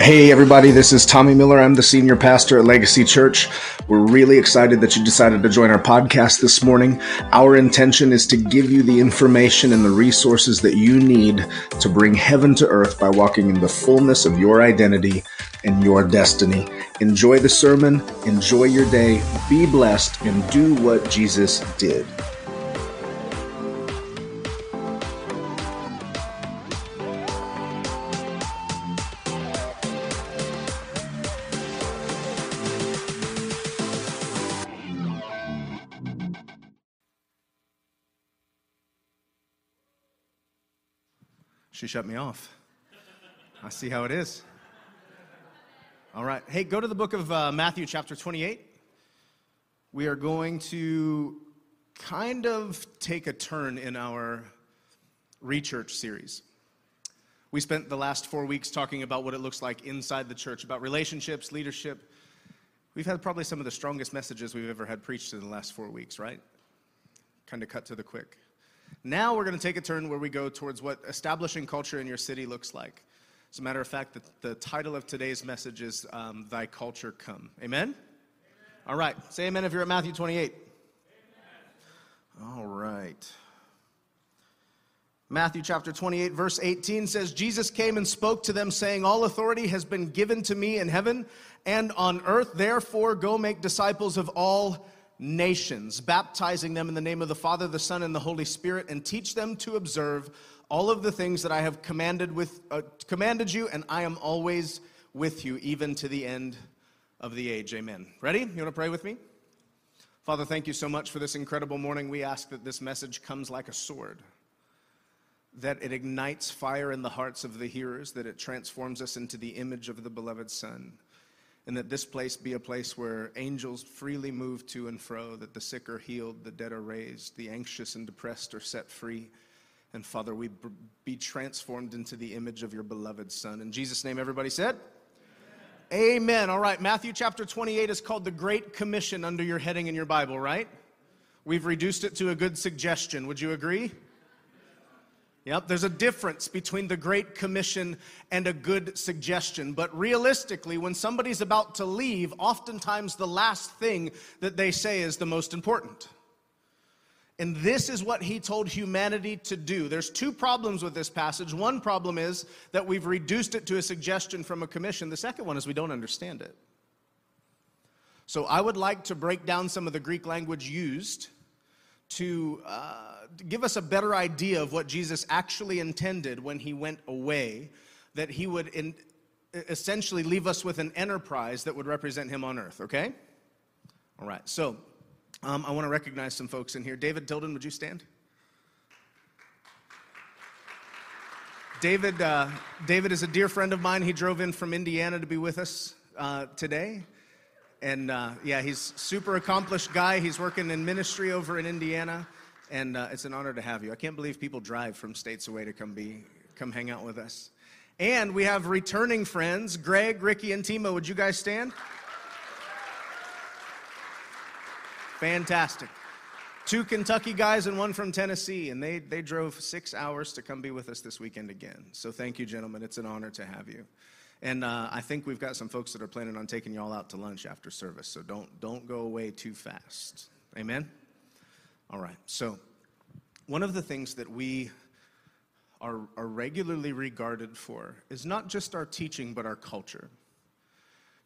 Hey, everybody, this is Tommy Miller. I'm the senior pastor at Legacy Church. We're really excited that you decided to join our podcast this morning. Our intention is to give you the information and the resources that you need to bring heaven to earth by walking in the fullness of your identity and your destiny. Enjoy the sermon, enjoy your day, be blessed, and do what Jesus did. She shut me off. I see how it is. All right. Hey, go to the book of uh, Matthew, chapter 28. We are going to kind of take a turn in our Rechurch series. We spent the last four weeks talking about what it looks like inside the church, about relationships, leadership. We've had probably some of the strongest messages we've ever had preached in the last four weeks, right? Kind of cut to the quick. Now we're going to take a turn where we go towards what establishing culture in your city looks like. As a matter of fact, the, the title of today's message is um, Thy Culture Come. Amen? amen? All right. Say amen if you're at Matthew 28. Amen. All right. Matthew chapter 28, verse 18 says, Jesus came and spoke to them, saying, All authority has been given to me in heaven and on earth. Therefore, go make disciples of all nations, baptizing them in the name of the Father, the Son, and the Holy Spirit, and teach them to observe all of the things that I have commanded, with, uh, commanded you, and I am always with you, even to the end of the age. Amen. Ready? You want to pray with me? Father, thank you so much for this incredible morning. We ask that this message comes like a sword, that it ignites fire in the hearts of the hearers, that it transforms us into the image of the beloved Son and that this place be a place where angels freely move to and fro, that the sick are healed, the dead are raised, the anxious and depressed are set free. And Father, we be transformed into the image of your beloved Son. In Jesus' name, everybody said, Amen. Amen. All right, Matthew chapter 28 is called the Great Commission under your heading in your Bible, right? We've reduced it to a good suggestion. Would you agree? Yep, there's a difference between the Great Commission and a good suggestion. But realistically, when somebody's about to leave, oftentimes the last thing that they say is the most important. And this is what he told humanity to do. There's two problems with this passage. One problem is that we've reduced it to a suggestion from a commission. The second one is we don't understand it. So I would like to break down some of the Greek language used to. Uh, give us a better idea of what Jesus actually intended when he went away, that he would in, essentially leave us with an enterprise that would represent him on earth, okay? All right, so um, I want to recognize some folks in here. David Tilden, would you stand? David, uh, David is a dear friend of mine. He drove in from Indiana to be with us uh, today. And uh, yeah, he's super accomplished guy. He's working in ministry over in Indiana and uh, it's an honor to have you. I can't believe people drive from states away to come be come hang out with us. And we have returning friends, Greg, Ricky, and Timo. Would you guys stand? Fantastic. Two Kentucky guys and one from Tennessee, and they, they drove six hours to come be with us this weekend again. So thank you, gentlemen. It's an honor to have you. And uh, I think we've got some folks that are planning on taking y'all out to lunch after service, so don't, don't go away too fast. Amen? All right, so one of the things that we are, are regularly regarded for is not just our teaching, but our culture.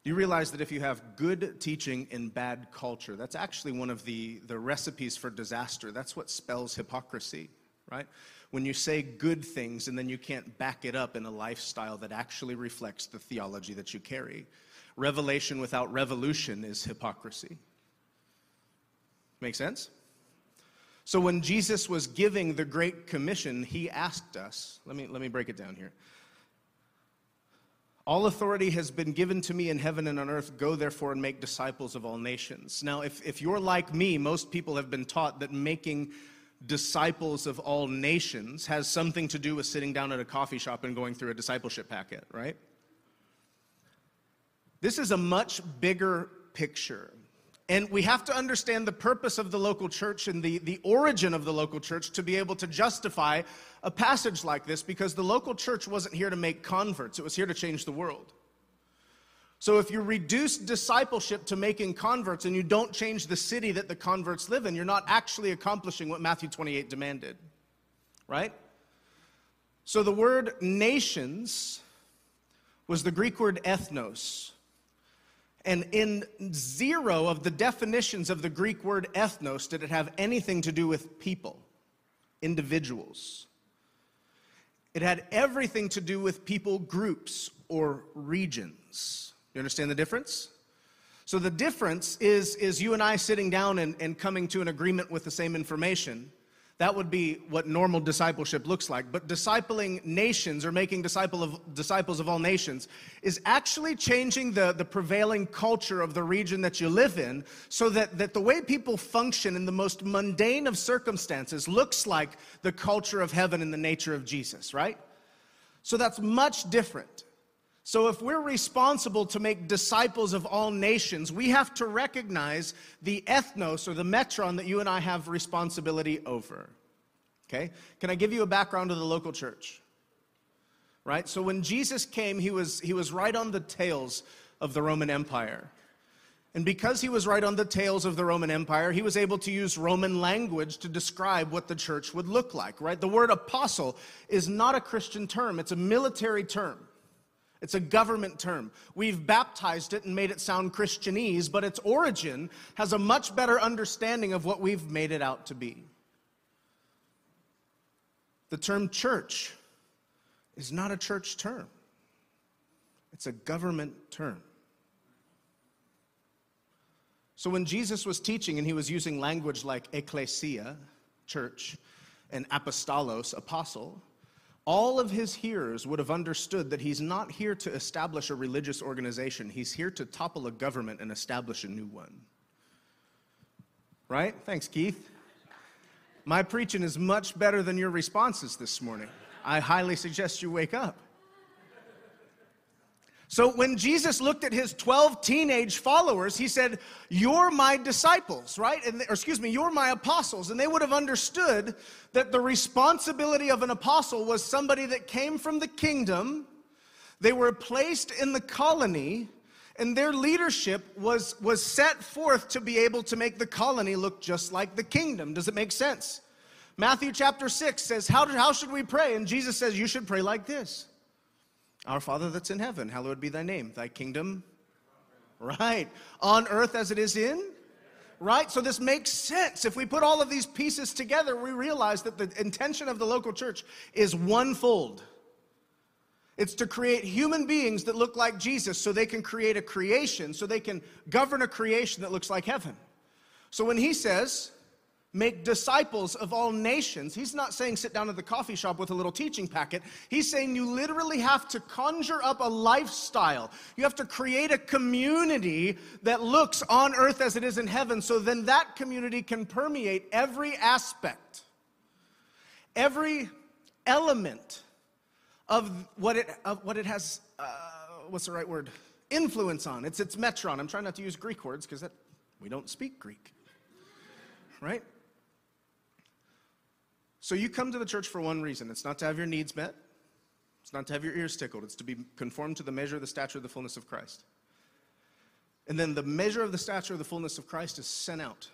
Do you realize that if you have good teaching in bad culture, that's actually one of the, the recipes for disaster? That's what spells hypocrisy, right? When you say good things and then you can't back it up in a lifestyle that actually reflects the theology that you carry. Revelation without revolution is hypocrisy. Make sense? So when Jesus was giving the Great Commission, he asked us, let me, let me break it down here. All authority has been given to me in heaven and on earth. Go therefore and make disciples of all nations. Now, if, if you're like me, most people have been taught that making disciples of all nations has something to do with sitting down at a coffee shop and going through a discipleship packet, right? This is a much bigger picture. And we have to understand the purpose of the local church and the, the origin of the local church to be able to justify a passage like this because the local church wasn't here to make converts, it was here to change the world. So if you reduce discipleship to making converts and you don't change the city that the converts live in, you're not actually accomplishing what Matthew 28 demanded. Right? So the word nations was the Greek word ethnos. And in zero of the definitions of the Greek word ethnos did it have anything to do with people, individuals. It had everything to do with people groups or regions. You understand the difference? So the difference is, is you and I sitting down and, and coming to an agreement with the same information. That would be what normal discipleship looks like. But discipling nations or making disciple of, disciples of all nations is actually changing the, the prevailing culture of the region that you live in so that, that the way people function in the most mundane of circumstances looks like the culture of heaven and the nature of Jesus, right? So that's much different. So, if we're responsible to make disciples of all nations, we have to recognize the ethnos or the metron that you and I have responsibility over. Okay? Can I give you a background of the local church? Right? So, when Jesus came, he was, he was right on the tails of the Roman Empire. And because he was right on the tails of the Roman Empire, he was able to use Roman language to describe what the church would look like, right? The word apostle is not a Christian term, it's a military term. It's a government term. We've baptized it and made it sound Christianese, but its origin has a much better understanding of what we've made it out to be. The term church is not a church term, it's a government term. So when Jesus was teaching and he was using language like ecclesia, church, and apostolos, apostle, all of his hearers would have understood that he's not here to establish a religious organization. He's here to topple a government and establish a new one. Right? Thanks, Keith. My preaching is much better than your responses this morning. I highly suggest you wake up. So when Jesus looked at his 12 teenage followers, he said, You're my disciples, right? And, or excuse me, you're my apostles. And they would have understood that the responsibility of an apostle was somebody that came from the kingdom. They were placed in the colony, and their leadership was, was set forth to be able to make the colony look just like the kingdom. Does it make sense? Matthew chapter 6 says, How, how should we pray? And Jesus says, You should pray like this. Our Father that's in heaven, hallowed be thy name. Thy kingdom, right, on earth as it is in right? So this makes sense. If we put all of these pieces together, we realize that the intention of the local church is onefold. It's to create human beings that look like Jesus so they can create a creation, so they can govern a creation that looks like heaven. So when he says, make disciples of all nations. He's not saying sit down at the coffee shop with a little teaching packet. He's saying you literally have to conjure up a lifestyle. You have to create a community that looks on earth as it is in heaven, so then that community can permeate every aspect, every element of what it, of what it has, uh, what's the right word? Influence on. It's its metron. I'm trying not to use Greek words because we don't speak Greek right? So you come to the church for one reason it's not to have your needs met, it's not to have your ears tickled, it's to be conformed to the measure of the stature of the fullness of Christ. And then the measure of the stature of the fullness of Christ is sent out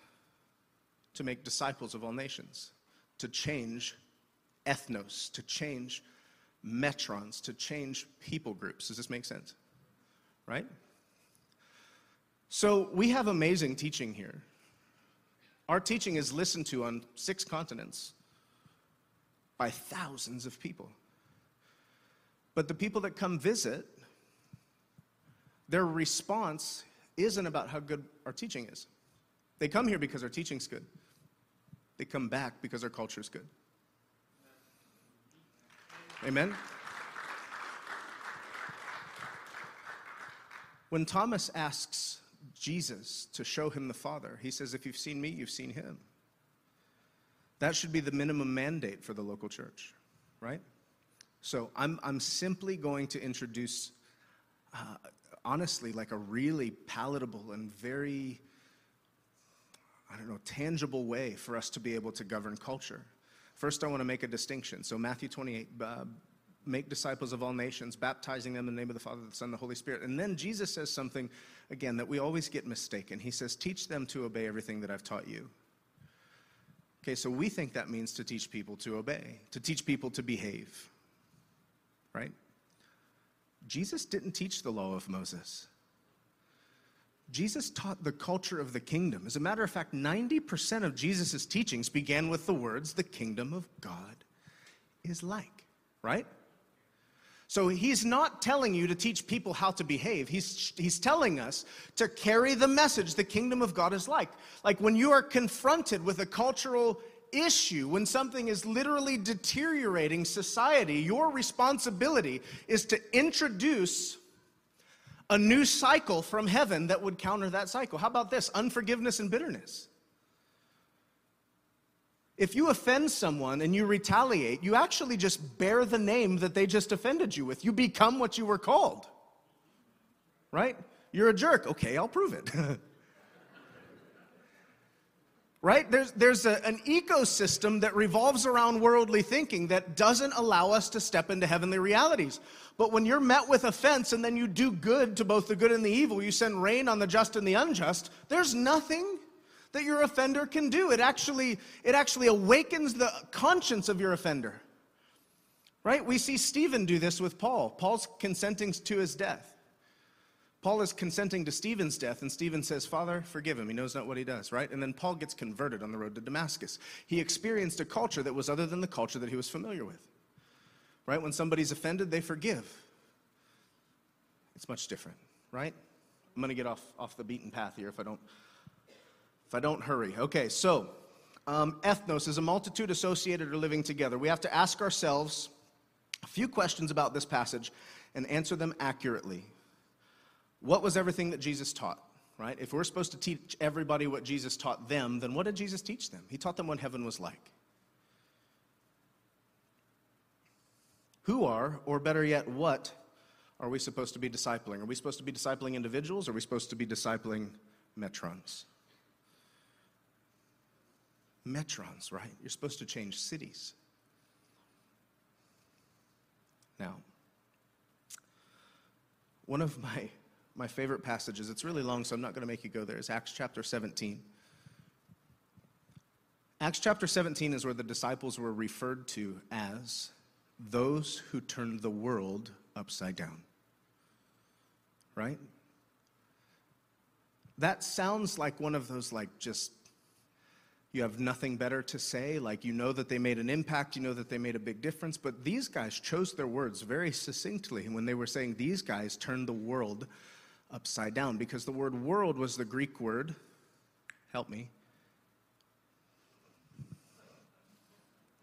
to make disciples of all nations, to change ethnos, to change metrons, to change people groups. Does this make sense? Right? So we have amazing teaching here. Our teaching is listened to on six continents by thousands of people. But the people that come visit, their response isn't about how good our teaching is. They come here because our teaching's good. They come back because our culture's good. Amen? When Thomas asks Jesus to show him the Father, he says, If you've seen me, you've seen him. That should be the minimum mandate for the local church, right? So I'm, I'm simply going to introduce, uh, honestly, like a really palatable and very, I don't know, tangible way for us to be able to govern culture. First, I want to make a distinction. So, Matthew 28, uh, make disciples of all nations, baptizing them in the name of the Father, the Son, and the Holy Spirit. And then Jesus says something, again, that we always get mistaken. He says, Teach them to obey everything that I've taught you. Okay, so we think that means to teach people to obey, to teach people to behave, right? Jesus didn't teach the law of Moses. Jesus taught the culture of the kingdom. As a matter of fact, 90% of Jesus' teachings began with the words, the kingdom of God is like, right? So he's not telling you to teach people how to behave. He's, he's telling us to carry the message the kingdom of God is like. Like when you are confronted with a cultural issue, when something is literally deteriorating society, your responsibility is to introduce a new cycle from heaven that would counter that cycle. How about this? Unforgiveness and bitterness. If you offend someone and you retaliate, you actually just bear the name that they just offended you with. You become what you were called. Right? You're a jerk. Okay, I'll prove it. right? There's, there's a, an ecosystem that revolves around worldly thinking that doesn't allow us to step into heavenly realities. But when you're met with offense and then you do good to both the good and the evil, you send rain on the just and the unjust, there's nothing that your offender can do. It actually, it actually awakens the conscience of your offender. Right? We see Stephen do this with Paul. Paul's consenting to his death. Paul is consenting to Stephen's death, and Stephen says, Father, forgive him. He knows not what he does, right? And then Paul gets converted on the road to Damascus. He experienced a culture that was other than the culture that he was familiar with. Right? When somebody's offended, they forgive. It's much different, right? I'm going to get off, off the beaten path here if I don't if I don't hurry. Okay, so um, ethnos is a multitude associated or living together. We have to ask ourselves a few questions about this passage and answer them accurately. What was everything that Jesus taught? Right? If we're supposed to teach everybody what Jesus taught them, then what did Jesus teach them? He taught them what heaven was like. Who are, or better yet, what are we supposed to be discipling? Are we supposed to be discipling individuals? Or are we supposed to be discipling metrons? Metrons, right? You're supposed to change cities. Now, one of my my favorite passages. It's really long, so I'm not going to make you go there, is Acts chapter 17. Acts chapter 17 is where the disciples were referred to as those who turned the world upside down. Right? That sounds like one of those, like, just you have nothing better to say. Like, you know that they made an impact, you know that they made a big difference. But these guys chose their words very succinctly when they were saying these guys turned the world upside down because the word world was the Greek word, help me.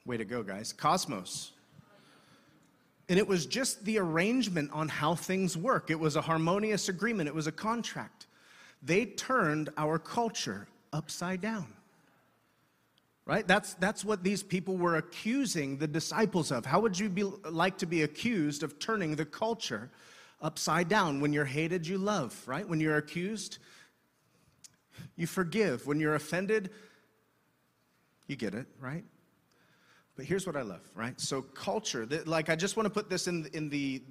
Way to go, guys. Cosmos. And it was just the arrangement on how things work. It was a harmonious agreement, it was a contract. They turned our culture upside down. Right? That's, that's what these people were accusing the disciples of. How would you be, like to be accused of turning the culture upside down. When you're hated, you love, right? When you're accused, you forgive. When you're offended, you get it, right? But here's what I love, right? So, culture, that, like, I just want to put this in, in the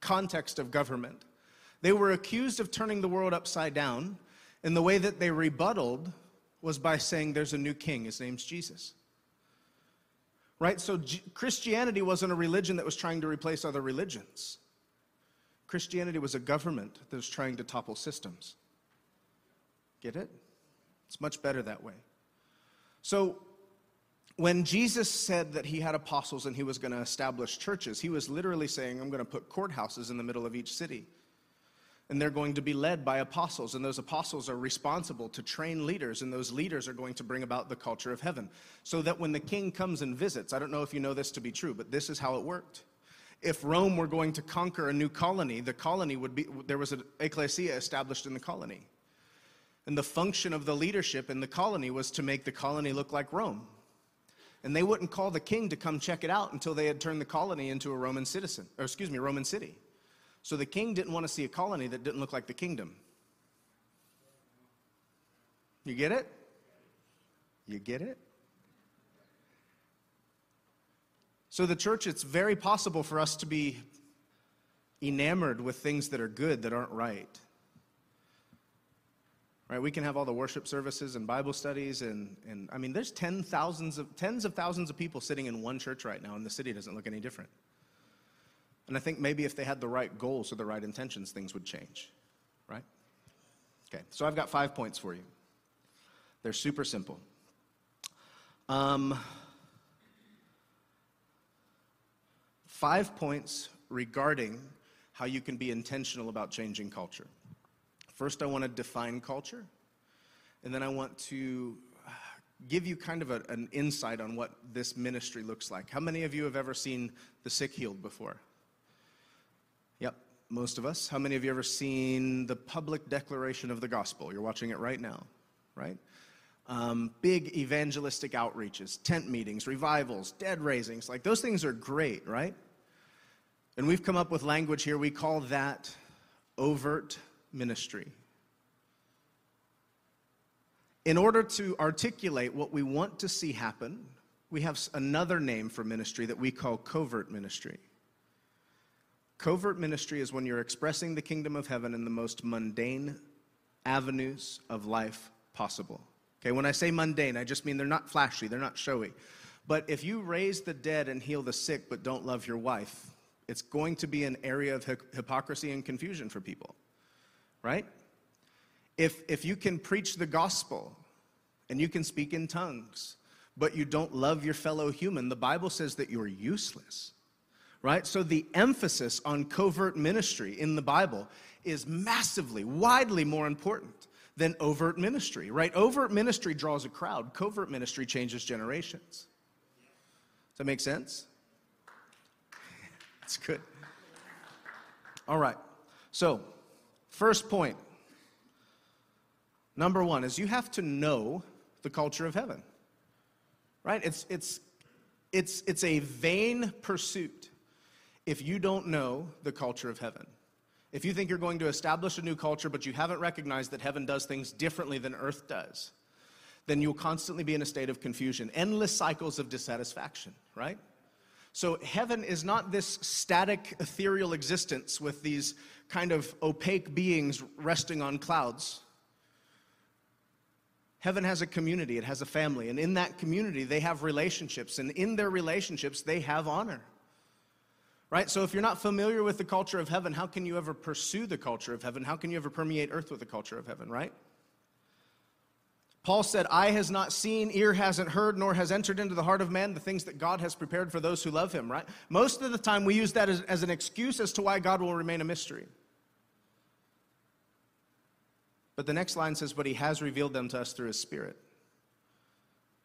context of government. They were accused of turning the world upside down, and the way that they rebutted was by saying, There's a new king. His name's Jesus. Right? So, G- Christianity wasn't a religion that was trying to replace other religions. Christianity was a government that was trying to topple systems. Get it? It's much better that way. So, when Jesus said that he had apostles and he was going to establish churches, he was literally saying, I'm going to put courthouses in the middle of each city. And they're going to be led by apostles, and those apostles are responsible to train leaders, and those leaders are going to bring about the culture of heaven. So that when the king comes and visits, I don't know if you know this to be true, but this is how it worked if Rome were going to conquer a new colony, the colony would be, there was an ecclesia established in the colony. And the function of the leadership in the colony was to make the colony look like Rome. And they wouldn't call the king to come check it out until they had turned the colony into a Roman citizen, or excuse me, Roman city. So the king didn't want to see a colony that didn't look like the kingdom. You get it? You get it? So, the church, it's very possible for us to be enamored with things that are good that aren't right. Right? We can have all the worship services and Bible studies, and, and I mean, there's ten thousands of, tens of thousands of people sitting in one church right now, and the city doesn't look any different. And I think maybe if they had the right goals or the right intentions, things would change. Right? Okay, so I've got five points for you. They're super simple. Um, five points regarding how you can be intentional about changing culture. First, I want to define culture, and then I want to uh, give you kind of a, an insight on what this ministry looks like. How many of you have ever seen the sick healed before? Most of us. How many of you ever seen the public declaration of the gospel? You're watching it right now, right? Um, big evangelistic outreaches, tent meetings, revivals, dead raisings, like those things are great, right? And we've come up with language here, we call that overt ministry. In order to articulate what we want to see happen, we have another name for ministry that we call covert ministry. Covert ministry is when you're expressing the kingdom of heaven in the most mundane avenues of life possible. Okay, when I say mundane, I just mean they're not flashy, they're not showy. But if you raise the dead and heal the sick but don't love your wife, it's going to be an area of hypocrisy and confusion for people right? If, if you can preach the gospel and you can speak in tongues, but you don't love your fellow human, the Bible says that you're useless, right? So the emphasis on covert ministry in the Bible is massively, widely more important than overt ministry, right? Overt ministry draws a crowd, covert ministry changes generations. Does that make sense? That's good. All right. So, First point number one is you have to know the culture of heaven. Right? It's, it's, it's, it's a vain pursuit if you don't know the culture of heaven. If you think you're going to establish a new culture, but you haven't recognized that heaven does things differently than earth does, then you'll constantly be in a state of confusion, endless cycles of dissatisfaction, right? So, heaven is not this static, ethereal existence with these kind of opaque beings resting on clouds. Heaven has a community, it has a family, and in that community, they have relationships, and in their relationships, they have honor. Right? So, if you're not familiar with the culture of heaven, how can you ever pursue the culture of heaven? How can you ever permeate earth with the culture of heaven, right? Paul said, Eye has not seen, ear hasn't heard, nor has entered into the heart of man the things that God has prepared for those who love him, right? Most of the time, we use that as, as an excuse as to why God will remain a mystery. But the next line says, But he has revealed them to us through his spirit.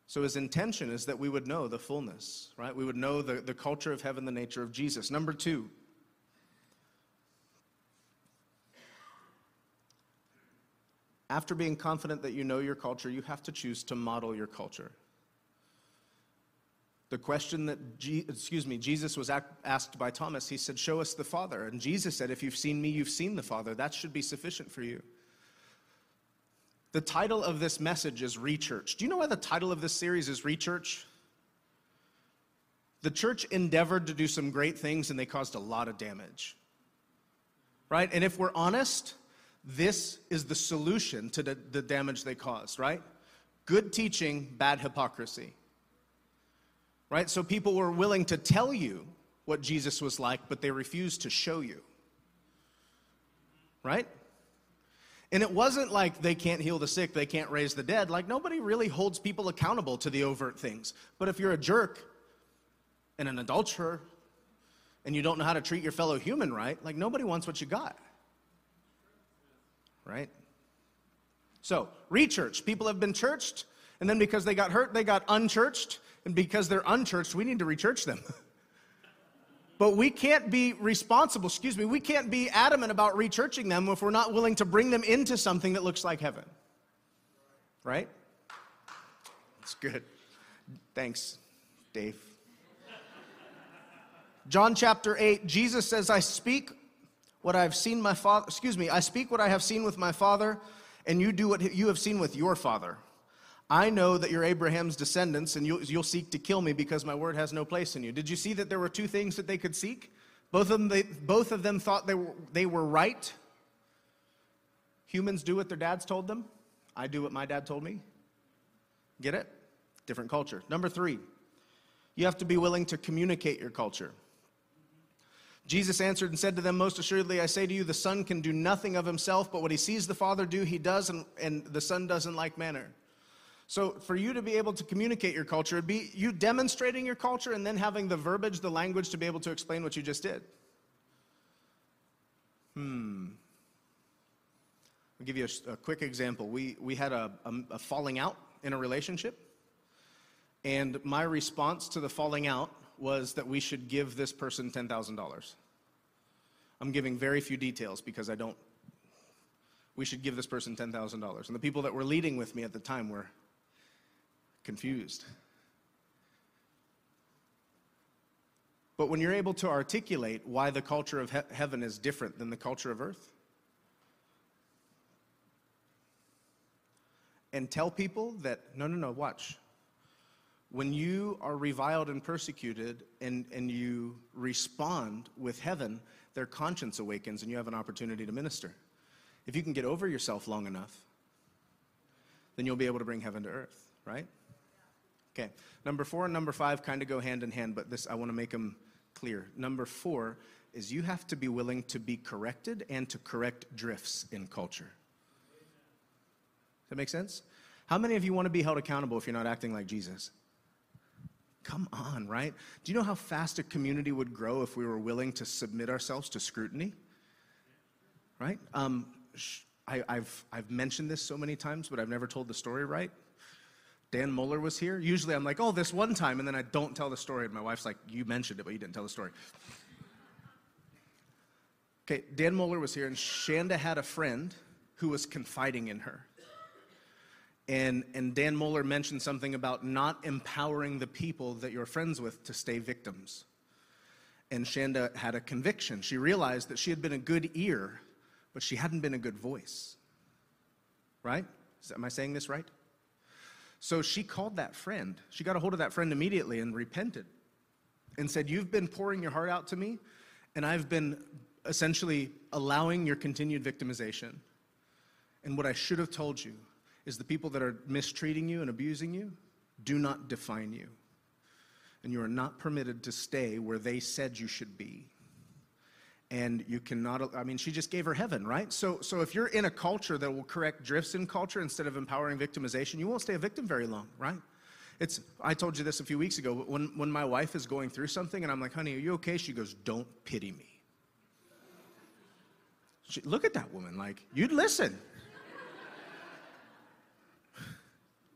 So his intention is that we would know the fullness, right? We would know the, the culture of heaven, the nature of Jesus. Number two, After being confident that you know your culture, you have to choose to model your culture. The question that, excuse me, Jesus was asked by Thomas, he said, Show us the Father. And Jesus said, If you've seen me, you've seen the Father. That should be sufficient for you. The title of this message is Rechurch. Do you know why the title of this series is Rechurch? The church endeavored to do some great things and they caused a lot of damage. Right? And if we're honest, this is the solution to the, the damage they caused, right? Good teaching, bad hypocrisy. Right? So people were willing to tell you what Jesus was like, but they refused to show you. Right? And it wasn't like they can't heal the sick, they can't raise the dead. Like nobody really holds people accountable to the overt things. But if you're a jerk and an adulterer and you don't know how to treat your fellow human right, like nobody wants what you got right? So, rechurch. People have been churched, and then because they got hurt, they got unchurched. And because they're unchurched, we need to rechurch them. but we can't be responsible, excuse me, we can't be adamant about rechurching them if we're not willing to bring them into something that looks like heaven. Right? That's good. Thanks, Dave. John chapter 8, Jesus says, I speak what I have seen my father, excuse me, I speak what I have seen with my father, and you do what you have seen with your father. I know that you're Abraham's descendants and you'll, you'll seek to kill me because my word has no place in you. Did you see that there were two things that they could seek? Both of them, they, both of them thought they were, they were right. Humans do what their dads told them. I do what my dad told me. Get it? Different culture. Number three, you have to be willing to communicate your culture. Jesus answered and said to them, Most assuredly, I say to you, the Son can do nothing of himself, but what he sees the Father do, he does, and, and the Son does in like manner. So, for you to be able to communicate your culture, it'd be you demonstrating your culture and then having the verbiage, the language to be able to explain what you just did. Hmm. I'll give you a, a quick example. We, we had a, a, a falling out in a relationship, and my response to the falling out was that we should give this person $10,000. I'm giving very few details because I don't. We should give this person $10,000. And the people that were leading with me at the time were confused. But when you're able to articulate why the culture of he- heaven is different than the culture of earth, and tell people that, no, no, no, watch. When you are reviled and persecuted and, and you respond with heaven, their conscience awakens and you have an opportunity to minister. If you can get over yourself long enough, then you'll be able to bring heaven to earth, right? Okay. Number four and number five kind of go hand in hand, but this I want to make them clear. Number four is you have to be willing to be corrected and to correct drifts in culture. Does that make sense? How many of you want to be held accountable if you're not acting like Jesus? Come on, right? Do you know how fast a community would grow if we were willing to submit ourselves to scrutiny? Right? Um, I, have I've mentioned this so many times, but I've never told the story right. Dan Mohler was here. Usually I'm like, oh, this one time, and then I don't tell the story. And my wife's like, you mentioned it, but you didn't tell the story. Okay, Dan Mohler was here, and Shanda had a friend who was confiding in her. And, and Dan Mohler mentioned something about not empowering the people that you're friends with to stay victims. And Shanda had a conviction. She realized that she had been a good ear, but she hadn't been a good voice. Right? Am I saying this right? So she called that friend. She got a hold of that friend immediately and repented and said, You've been pouring your heart out to me, and I've been essentially allowing your continued victimization. And what I should have told you is the people that are mistreating you and abusing you do not define you. And you are not permitted to stay where they said you should be and you cannot i mean she just gave her heaven right? So so if you're in a culture that will correct drifts in culture instead of empowering victimization you won't stay a victim very long right? It's i told you this a few weeks ago when when my wife is going through something and i'm like honey are you okay? She goes don't pity me. She, look at that woman like you'd listen.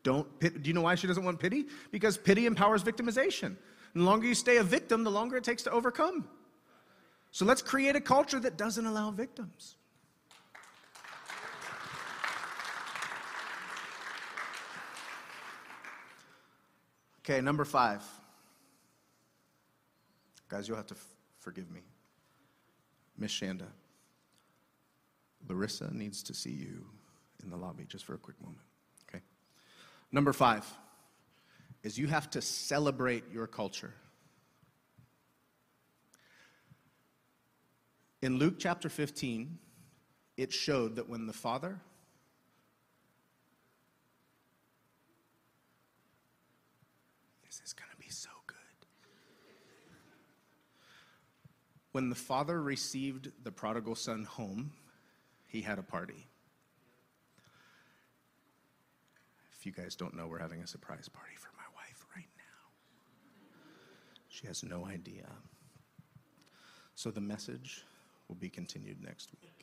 Don't pit, do you know why she doesn't want pity? Because pity empowers victimization. The longer you stay a victim the longer it takes to overcome so let's create a culture that doesn't allow victims. Okay, number five. Guys, you'll have to f- forgive me. Miss Shanda, Larissa needs to see you in the lobby just for a quick moment. Okay? Number five is you have to celebrate your culture. In Luke chapter 15, it showed that when the Father This is going to be so good. When the Father received the prodigal son home, he had a party. If you guys don't know, we're having a surprise party for my wife right now. She has no idea. So the message will be continued next week.